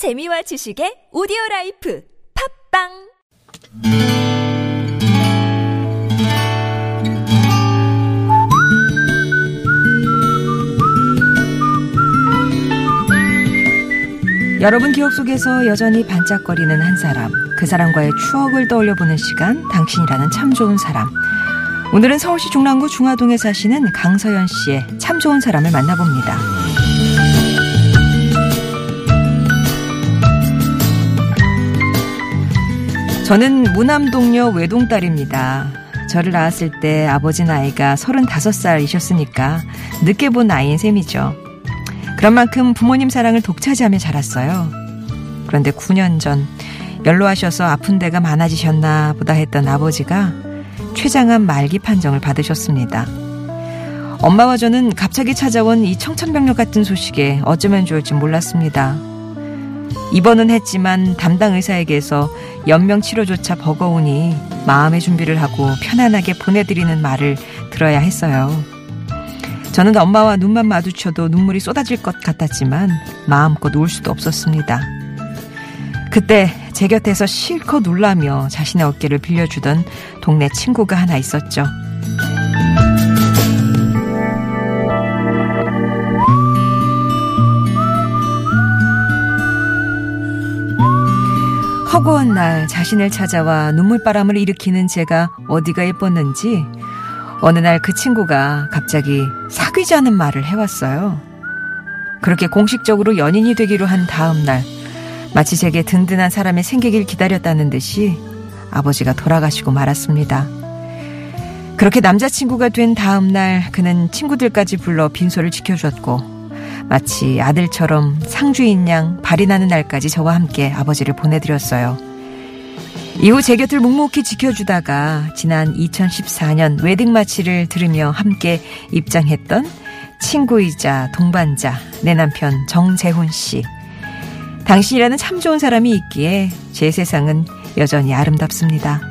재미와 지식의 오디오 라이프 팟빵 여러분 기억 속에서 여전히 반짝거리는 한 사람, 그 사람과의 추억을 떠올려 보는 시간, 당신이라는 참 좋은 사람. 오늘은 서울시 중랑구 중화동에 사시는 강서연 씨의 참 좋은 사람을 만나봅니다. 저는 무남동녀 외동딸입니다. 저를 낳았을 때 아버지 나이가 35살이셨으니까 늦게 본 나이인 셈이죠. 그런 만큼 부모님 사랑을 독차지하며 자랐어요. 그런데 9년 전 연로하셔서 아픈 데가 많아지셨나 보다 했던 아버지가 췌장암 말기 판정을 받으셨습니다. 엄마와 저는 갑자기 찾아온 이 청천벽력 같은 소식에 어쩌면 좋을지 몰랐습니다. 입원은 했지만 담당 의사에게서 연명 치료조차 버거우니 마음의 준비를 하고 편안하게 보내드리는 말을 들어야 했어요. 저는 엄마와 눈만 마주쳐도 눈물이 쏟아질 것 같았지만 마음껏 울 수도 없었습니다. 그때 제 곁에서 실컷 놀라며 자신의 어깨를 빌려주던 동네 친구가 하나 있었죠. 허구한 날 자신을 찾아와 눈물바람을 일으키는 제가 어디가 예뻤는지 어느 날 그 친구가 갑자기 사귀자는 말을 해왔어요. 그렇게 공식적으로 연인이 되기로 한 다음 날 마치 제게 든든한 사람이 생기길 기다렸다는 듯이 아버지가 돌아가시고 말았습니다. 그렇게 남자친구가 된 다음 날 그는 친구들까지 불러 빈소를 지켜줬고 마치 아들처럼 상주인 양 발이 나는 날까지 저와 함께 아버지를 보내드렸어요. 이후 제 곁을 묵묵히 지켜주다가 지난 2014년 웨딩 마치를 들으며 함께 입장했던 친구이자 동반자 내 남편 정재훈 씨. 당신이라는 참 좋은 사람이 있기에 제 세상은 여전히 아름답습니다.